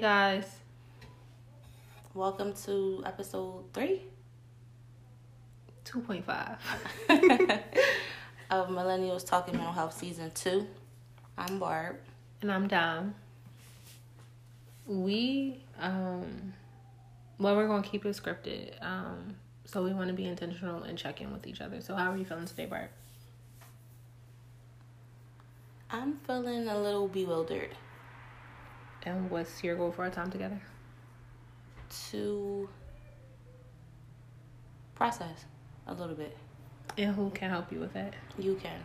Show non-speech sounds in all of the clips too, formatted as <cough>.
Hey guys. Welcome to episode three 2.5. <laughs> of Millennials Talking Mental Health Season 2. I'm Barb. and I'm Dom. We, um, well, we're going to keep it scripted. Um, so we want to be intentional and check in with each other. So, how are you feeling today, Barb? I'm feeling a little bewildered And what's your goal for our time together? to process a little bit. And who can help you with that? You can.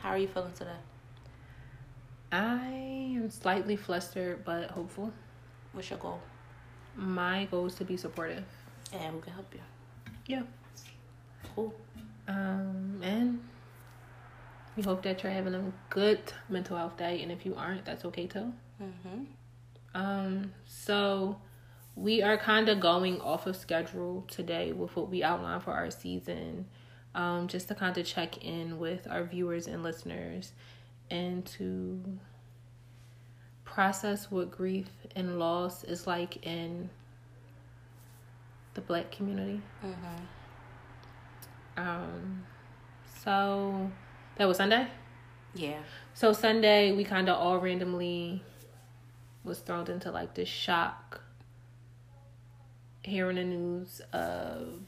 How are you feeling today? I am slightly flustered, but hopeful. What's your goal? My goal is to be supportive. And who can help you? Yeah. Cool. Um, and we hope that you're having a good mental health day. And if you aren't, that's okay too. Mm-hmm. Um, so we are kind of going off of schedule today with what we outlined for our season. Um, just to kind of check in with our viewers and listeners and to process what grief and loss is like in the black community. Mm-hmm. Um, so that was Sunday. Yeah. So Sunday we kind of all randomly was thrown into like this shock hearing the news of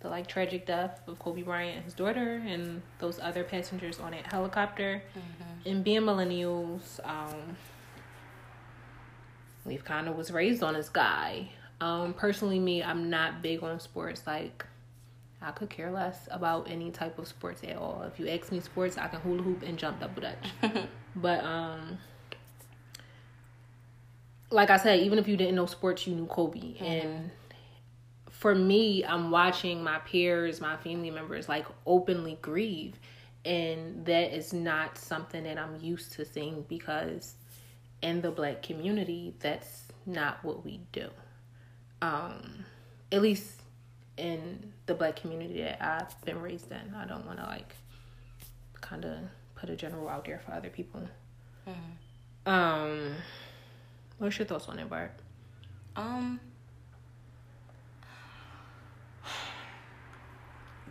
the like tragic death of Kobe Bryant and his daughter and those other passengers on that helicopter. And being millennials, um, we've kind of was raised on this guy. Um, personally, me, I'm not big on sports. Like, I could care less about any type of sports at all. If you ask me sports, I can hula hoop and jump double dutch. <laughs> but um, like I said, even if you didn't know sports, you knew Kobe. And for me, I'm watching my peers, my family members, like openly grieve, and that is not something that I'm used to seeing because in the black community, that's not what we do. Um, at least in the black community that I've been raised in. I don't want to like kind of put a general out there for other people. Um, what's your thoughts on it, Barb? Um.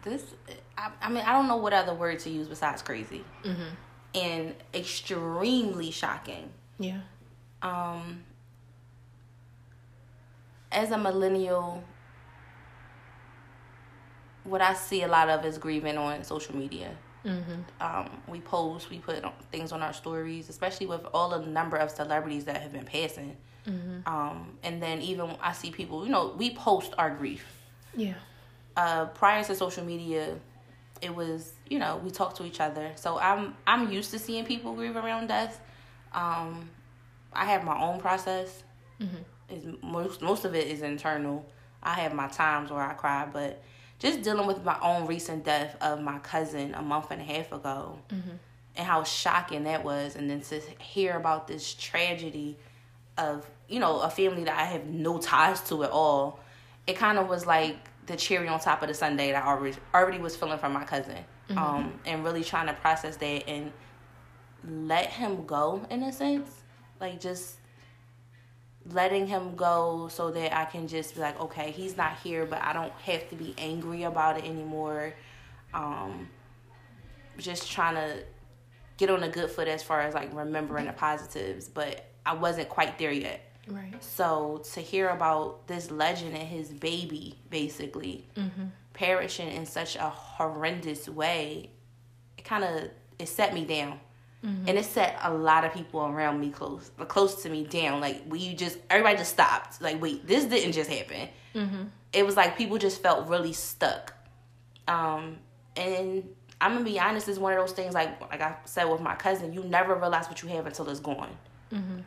This, I, I mean, I don't know what other word to use besides crazy Mm-hmm. and extremely shocking. Yeah. Um, as a millennial, what I see a lot of is grieving on social media. Mm-hmm. Um, we post, we put things on our stories, especially with all the number of celebrities that have been passing. Mm-hmm. Um, and then even I see people, you know, we post our grief. Yeah. Uh, prior to social media, it was you know we talk to each other. So I'm I'm used to seeing people grieve around death. Um, I have my own process. Mm-hmm. Is most most of it is internal. I have my times where I cry, but just dealing with my own recent death of my cousin a month and a half ago, Mm-hmm. and how shocking that was, and then to hear about this tragedy of you know a family that I have no ties to at all, it kind of was like the cherry on top of the sundae that I already already was feeling from my cousin, um, and really trying to process that and let him go in a sense, like just letting him go so that I can just be like, okay, he's not here, but I don't have to be angry about it anymore. Um, just trying to get on a good foot as far as like remembering the positives, but I wasn't quite there yet. Right. So to hear about this legend and his baby basically Mm-hmm. perishing in such a horrendous way, it kind of it set me down. And it set a lot of people around me close, close to me down. Like we just everybody just stopped. Like wait, this didn't just happen. Mm-hmm. It was like people just felt really stuck. Um, and I'm gonna be honest, it's one of those things. Like like I said with my cousin, you never realize what you have until it's gone Mm-hmm.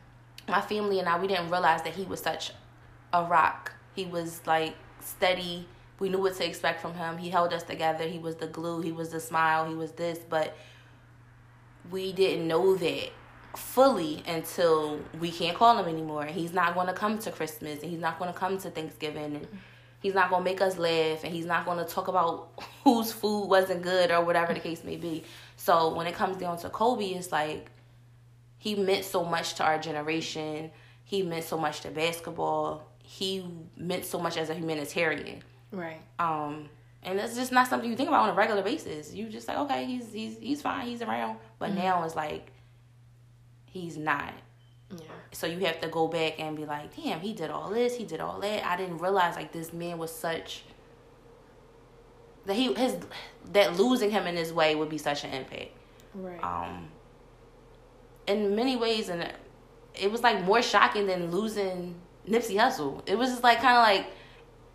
my family and I, we didn't realize that he was such a rock. He was like steady. We knew what to expect from him. He held us together. He was the glue. He was the smile. He was this. But we didn't know that fully until we can't call him anymore. He's not going to come to Christmas and he's not going to come to Thanksgiving and he's not going to make us laugh and he's not going to talk about <laughs> whose food wasn't good or whatever the case may be. So when it comes down to Kobe, it's like he meant so much to our generation. he meant so much to basketball. He meant so much as a humanitarian. Right. Um, and it's just not something you think about on a regular basis. You just like, okay, he's he's he's fine, he's around. But mm-hmm. now it's like he's not. Yeah. So you have to go back and be like, damn, he did all this, he did all that. I didn't realize like this man was such that he his that losing him in this way would be such an impact. Right. Um. In many ways, and it was like more shocking than losing Nipsey Hussle. It was just like kind of like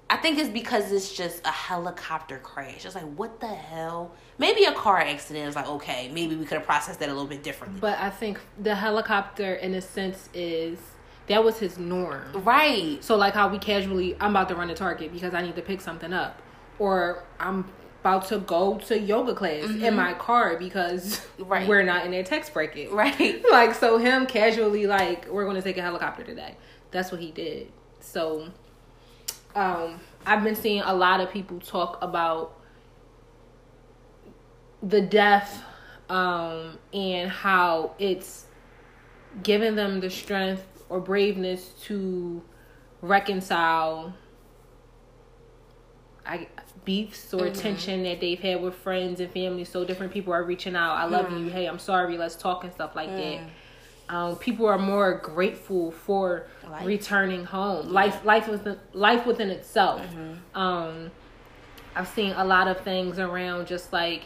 I think it's because it's just a helicopter crash. It's like what the hell? Maybe a car accident is like okay, maybe we could have processed that a little bit differently. But I think the helicopter, in a sense, is that was his norm, right? So like how we casually, I'm about to run a Target because I need to pick something up, or I'm about to go to yoga class mm-hmm. in my car because right. we're not in their text bracket. Right. <laughs> Like so him casually like we're gonna take a helicopter today. That's what he did. So um I've been seeing a lot of people talk about the death um and how it's giving them the strength or braveness to reconcile I beefs or mm-hmm. tension that they've had with friends and family. So different people are reaching out. I love mm. you. Hey, I'm sorry. Let's talk and stuff like mm. that. Um, people are more grateful for life. returning home. Yeah. Life, life within life within itself. Mm-hmm. Um, I've seen a lot of things around just like,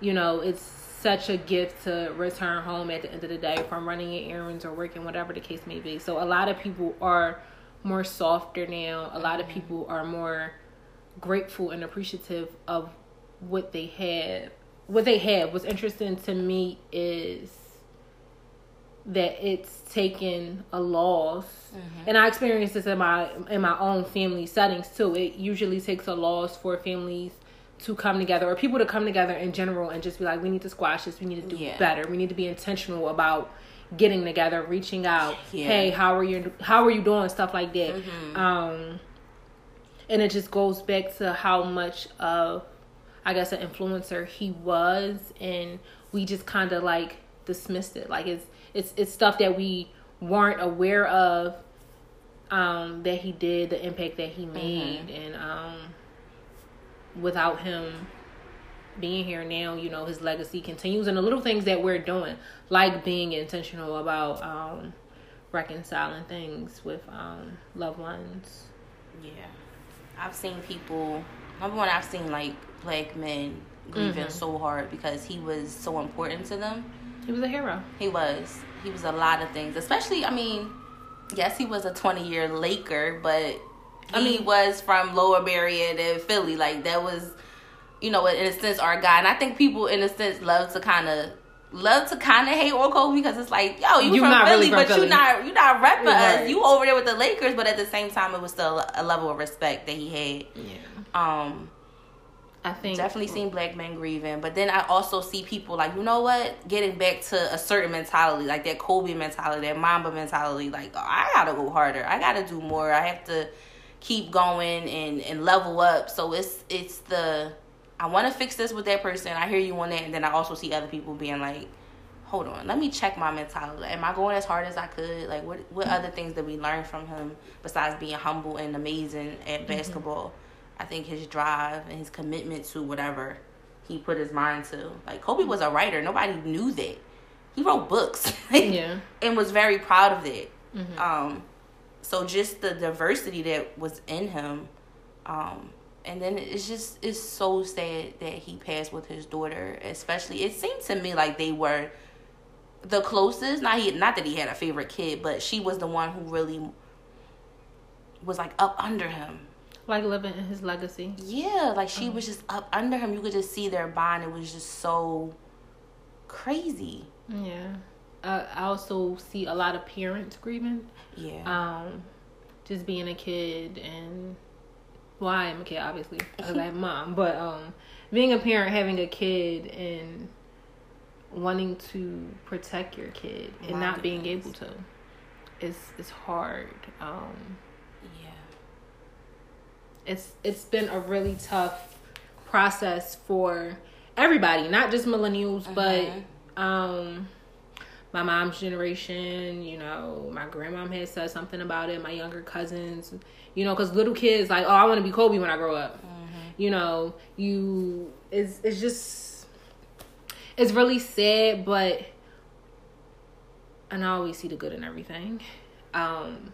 you know, it's such a gift to return home at the end of the day from running your errands or working, whatever the case may be. So a lot of people are more softer now. A lot of mm-hmm. people are more grateful and appreciative of what they have. What they have. What's interesting to me is that it's taken a loss, mm-hmm. and I experienced this in my in my own family settings too. It usually takes a loss for families to come together or people to come together in general and just be like, we need to squash this. We need to do yeah. better. We need to be intentional about getting together, reaching out. Yeah. Hey, how are you? How are you doing? Stuff like that. Mm-hmm. Um, and it just goes back to how much of I guess an influencer he was, and we just kind of like dismissed it. Like it's it's it's stuff that we weren't aware of um, that he did, the impact that he made, mm-hmm. and um, without him being here now, you know, his legacy continues, and the little things that we're doing, like being intentional about um, reconciling things with um, loved ones. Yeah. I've seen people. Number one, I've seen like black men grieving mm-hmm. so hard because he was so important to them. He was a hero. He was. He was a lot of things. Especially, I mean, yes, he was a twenty-year Laker, but he I mean, was from Lower Merion and Philly. Like that was, you know, in a sense, our guy. And I think people, in a sense, love to kind of love to kind of hate or Kobe because it's like, yo, you, you from Philly, really but you're not you not repping right. us. You over there with the Lakers, but at the same time, it was still a level of respect that he had. Yeah. Um. I think definitely seen black men grieving, but then I also see people like you know what, getting back to a certain mentality, like that Kobe mentality, that Mamba mentality. Like oh, I gotta go harder, I gotta do more, I have to keep going and and level up. So it's it's the I want to fix this with that person. I hear you on that, and then I also see other people being like, "Hold on, let me check my mentality. Am I going as hard as I could? Like, what what other things did we learn from him besides being humble and amazing at mm-hmm. basketball? I think his drive and his commitment to whatever he put his mind to. Like Kobe was a writer. Nobody knew that. He wrote books. <laughs> yeah. And was very proud of that. Mm-hmm. Um, so just the diversity that was in him, um, and then it's just it's so sad that he passed with his daughter especially it seemed to me like they were the closest not he not that he had a favorite kid but she was the one who really was like up under him like living in his legacy. Yeah like she was just up under him. You could just see their bond. It was just so crazy. Yeah. Uh, i also see a lot of parents grieving. Yeah. Um just being a kid and well, I am a kid, obviously, <laughs> as I have mom, but um, being a parent, having a kid, and wanting to protect your kid and My not goodness. being able to, is is hard. Um, yeah, it's it's been a really tough process for everybody, not just millennials, mm-hmm. but um, my mom's generation, you know, my grandmom had said something about it, my younger cousins, you know, because little kids like, oh, I want to be Kobe when I grow up. Mm-hmm. You know, you it's it's just it's really sad, but and I always see the good in everything. Um,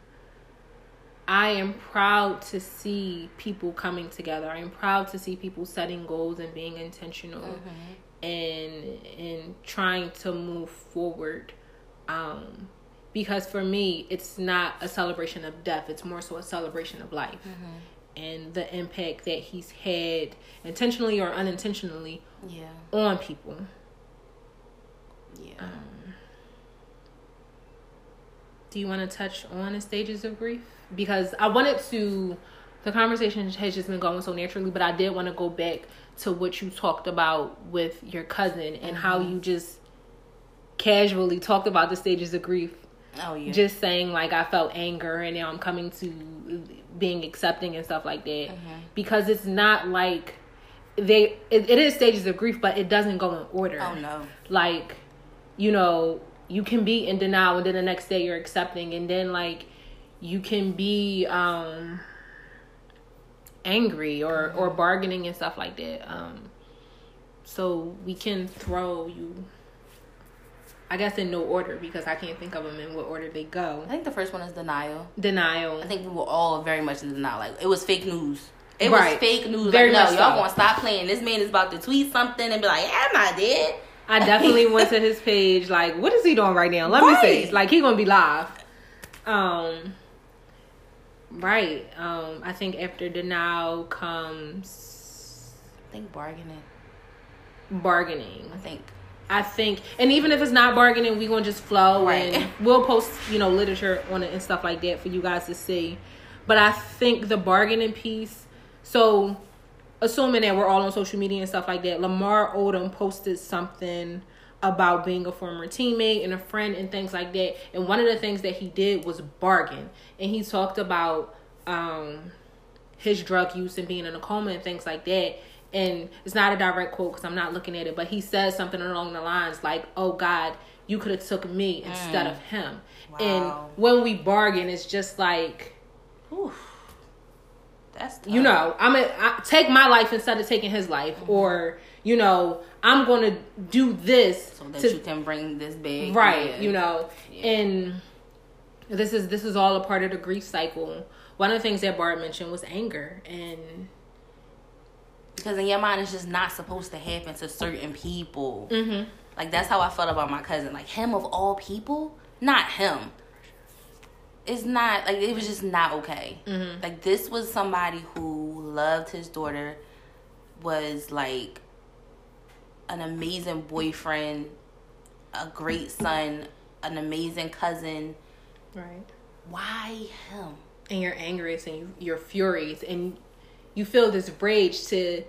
I am proud to see people coming together. I am proud to see people setting goals and being intentional mm-hmm. and and trying to move forward. Um, because for me, it's not a celebration of death; it's more so a celebration of life mm-hmm. and the impact that he's had, intentionally or unintentionally, yeah. on people. Yeah. Um, do you want to touch on the stages of grief? Because I wanted to, the conversation has just been going so naturally, but I did want to go back to what you talked about with your cousin and mm-hmm. how you just casually talked about the stages of grief. Oh yeah. Just saying like I felt anger and now I'm coming to being accepting and stuff like that. Mm-hmm. Because it's not like they it, it is stages of grief, but it doesn't go in order. Oh no. Like, you know, you can be in denial and then the next day you're accepting and then like you can be um angry or or bargaining and stuff like that um so we can throw you I guess in no order because I can't think of them in what order they go. I think the first one is denial. Denial. I think we were all very much in denial. Like it was fake news. It right. was fake news. Very like, no, y'all so. gonna stop playing. This man is about to tweet something and be like, "Am I dead?" I definitely <laughs> went to his page. Like, what is he doing right now? Let right. me see. Like, he gonna be live. Um. Right. Um. I think after denial comes. I think bargaining. Bargaining. I think. I think, and even if it's not bargaining, we gonna just flow right. and <laughs> we'll post, you know, literature on it and stuff like that for you guys to see. But I think the bargaining piece. So assuming that we're all on social media and stuff like that, Lamar Odom posted something about being a former teammate and a friend and things like that. And one of the things that he did was bargain. And he talked about um, his drug use and being in a coma and things like that. And it's not a direct quote because I'm not looking at it, but he says something along the lines like, "Oh God, you could have took me instead mm. of him." Wow. And when we bargain, it's just like, Oof that's tough. you know i'm gonna take my life instead of taking his life mm-hmm. or you know i'm gonna do this so that to, you can bring this big right yeah. you know yeah. and this is this is all a part of the grief cycle one of the things that barb mentioned was anger and because in your mind it's just not supposed to happen to certain people mm-hmm. like that's how i felt about my cousin like him of all people not him it's not like it was just not okay. Mm-hmm. Like this was somebody who loved his daughter, was like an amazing boyfriend, a great son, an amazing cousin. Right. Why him? And you're angry and you, you're furious and you feel this rage to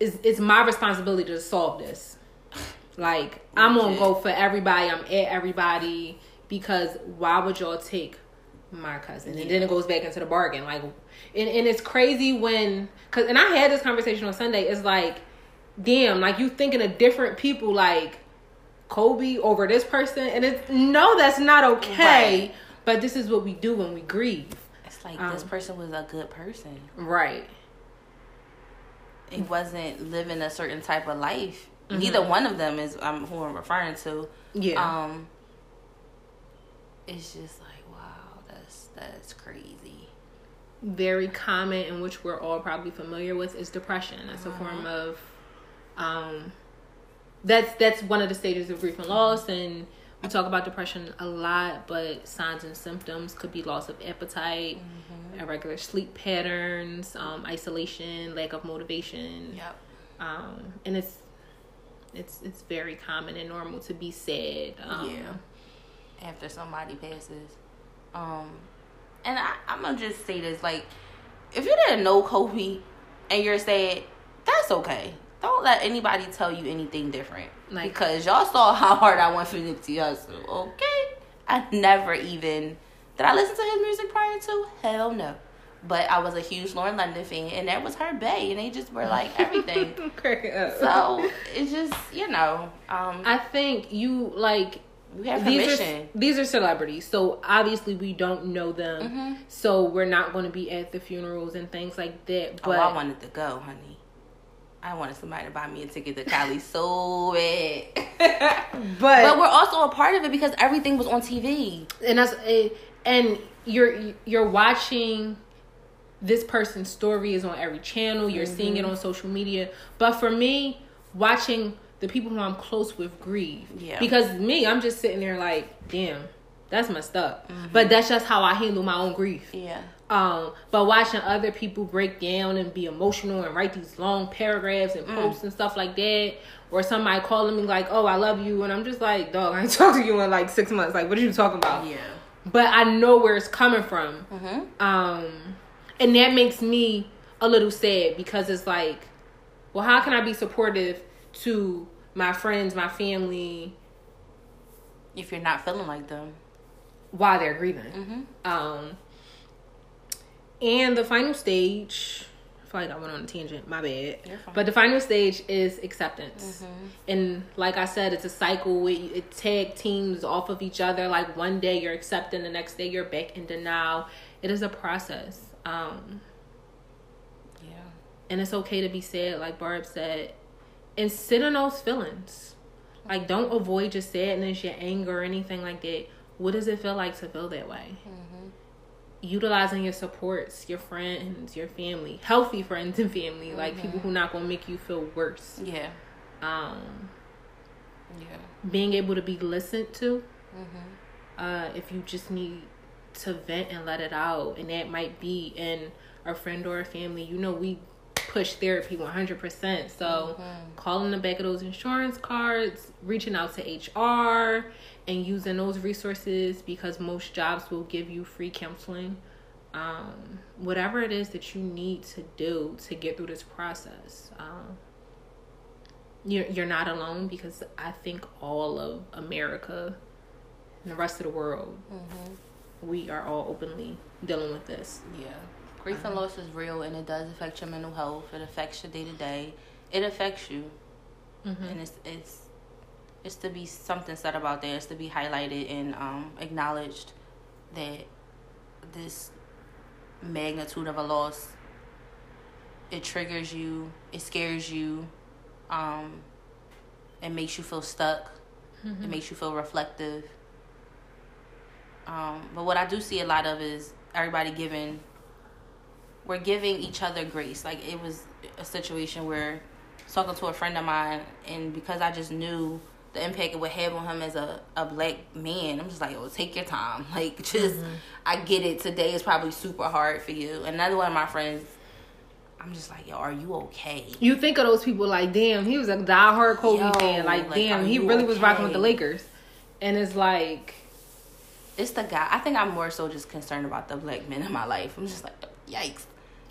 it's, it's my responsibility to solve this. Like I'm gonna go for everybody. I'm at everybody because why would y'all take my cousin, yeah. and then it goes back into the bargain. Like, and, and it's crazy when, cause, and I had this conversation on Sunday. It's like, damn, like you thinking of different people, like Kobe over this person, and it's no, that's not okay. Right. But this is what we do when we grieve. It's like um, this person was a good person, right? He wasn't living a certain type of life. Mm-hmm. Neither one of them is um, who I'm referring to. Yeah. Um, it's just like wow, that's that's crazy. Very common, in which we're all probably familiar with, is depression. That's a form of, um, that's that's one of the stages of grief and loss, and we talk about depression a lot. But signs and symptoms could be loss of appetite, mm-hmm. irregular sleep patterns, um, isolation, lack of motivation. Yep. Um, and it's it's it's very common and normal to be sad. Um, yeah. After somebody passes. Um, and I, I'm gonna just say this: like, if you didn't know Kobe and you're sad, that's okay. Don't let anybody tell you anything different. Like, because y'all saw how hard I went for Nipsey Hussle. Okay, I never even did I listen to his music prior to? Hell no. But I was a huge Lauren London fan, and that was her bay, and they just were like everything. <laughs> so it's just you know. Um, I think you like We have these are these are celebrities, so obviously we don't know them. Mm-hmm. So we're not going to be at the funerals and things like that. oh, But I wanted to go, honey. I wanted somebody to buy me a ticket to Cali so bad. <laughs> but, but we're also a part of it because everything was on TV. and that's and you're you're watching this person's story is on every channel you're seeing Mm-hmm. it on social media but for me watching the people who i'm close with grieve Yeah. because me i'm just sitting there like damn that's messed up Mm-hmm. but that's just how i handle my own grief Yeah. Um but watching other people break down and be emotional and write these long paragraphs and posts and stuff like that or somebody calling me like oh i love you and i'm just like dog i ain't <laughs> talked to you in like six months like what are you talking about Yeah. but I know where it's coming from. Mm-hmm. Um, and that makes me a little sad because it's like, well, how can I be supportive to my friends, my family If you're not feeling like them. while they're grieving? Mm-hmm. Um, and the final stage, I feel like I went on a tangent. My bad. But the final stage is acceptance, Mm-hmm. and like I said, it's a cycle. It, it tag teams off of each other. Like one day you're accepting, the next day you're back in denial. It is a process, um, Yeah. and it's okay to be sad, like Barb said, and sit in those feelings. Like don't avoid your sadness, your anger, or anything like that. What does it feel like to feel that way? Utilizing your supports, your friends, your family, healthy friends and family, like people who not gonna make you feel worse. Yeah. Um, Yeah. being able to be listened to. Uh, if you just need to vent and let it out, and that might be in a friend or a family. You know, we push therapy one hundred percent. So calling the back of those insurance cards, reaching out to HR, and using those resources because most jobs will give you free counseling. Um, whatever it is that you need to do to get through this process. Um, you're you're not alone because I think all of America and the rest of the world, we are all openly dealing with this. Yeah. Grief and loss is real and it does affect your mental health. It affects your day to day. It affects you. And it's it's it's to be something said about that. It's to be highlighted and um, acknowledged that this magnitude of a loss it triggers you, it scares you, um, it makes you feel stuck, it makes you feel reflective. Um, but what I do see a lot of is everybody giving we're giving each other grace. Like it was a situation where talking to a friend of mine and because I just knew the impact it would have on him as a, a black man, I'm just like, oh take your time. <laughs> Like just I get it. Today is probably super hard for you. Another one of my friends I'm just like, yo, are you okay? You think of those people like, damn, he was a diehard Kobe Yo, fan. Like, like, damn, he really was rocking with the? Lakers. And it's like, It's the guy. I think I'm more so just concerned about the black men in my life. I'm just like, yikes.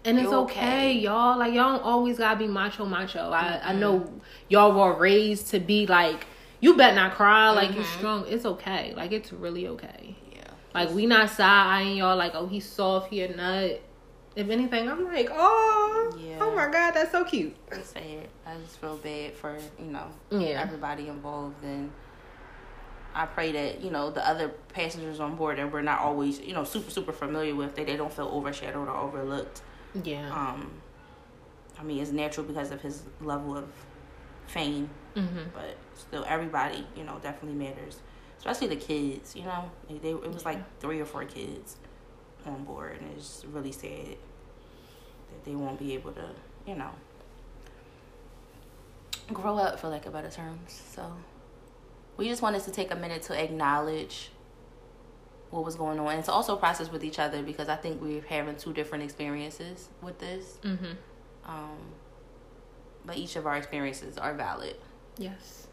and it's okay, okay. y'all. Like, y'all don't always gotta be macho, macho. I, Mm-hmm. I know y'all were raised to be like, you bet not cry. Like, you're Mm-hmm. strong. It's okay. Like, it's really okay. Yeah. Like, we not side eyeing y'all like, oh, he's soft, he a nut. If anything, I'm like, oh, Yeah. oh my God, that's so cute. It's sad. I just feel bad for, you know, Yeah. everybody involved and I pray that, you know, the other passengers on board that we're not always, you know, super, super familiar with, that they don't feel overshadowed or overlooked. Yeah. Um I mean it's natural because of his level of fame, mm-hmm. but still everybody, you know, definitely matters. Especially the kids, you know. Like they it was like three or four kids on board and it's really sad that they won't be able to, you know, grow up for lack of better terms. So we just wanted to take a minute to acknowledge what was going on and to also process with each other because I think we're having two different experiences with this. Mm-hmm. Um, but each of our experiences are valid. Yes.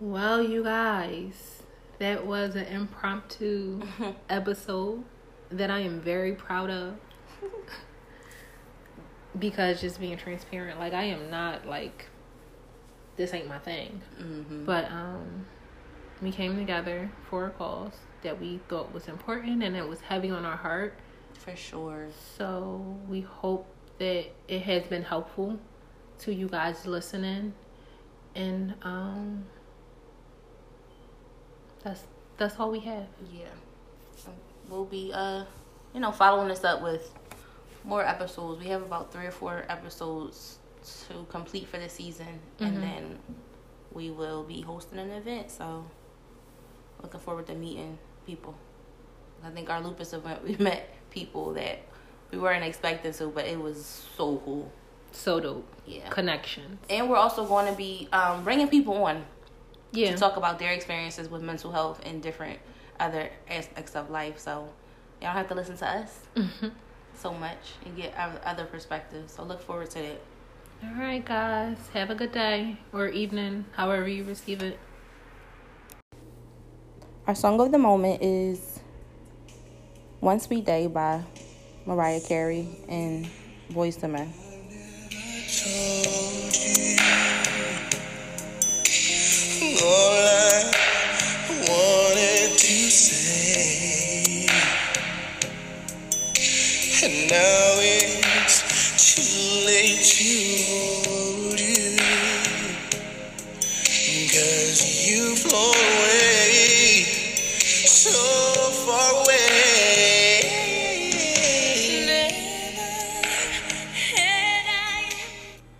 Well, you guys, that was an impromptu <laughs> episode that I am very proud of. <laughs> because just being transparent, like I am not like this ain't my thing. Mm-hmm. But um we came together for a cause that we thought was important and it was heavy on our heart. For sure. So we hope that it has been helpful to you guys listening. And um that's that's all we have. Yeah, we'll be uh, you know, following this up with more episodes. We have about three or four episodes to complete for the season, mm-hmm. and then we will be hosting an event. So, looking forward to meeting people. I think our lupus event <laughs> we met people that we weren't expecting to, but it was so cool. So dope. Yeah. Connections. And we're also going to be um, bringing people on. Yeah. To talk about their experiences with mental health and different other aspects of life. So y'all have to listen to us mm-hmm. so much and get other perspectives. So look forward to it. All right, guys. Have a good day or evening, however you receive it. Our song of the moment is One Sweet Day by Mariah Carey and Boyz II Men. All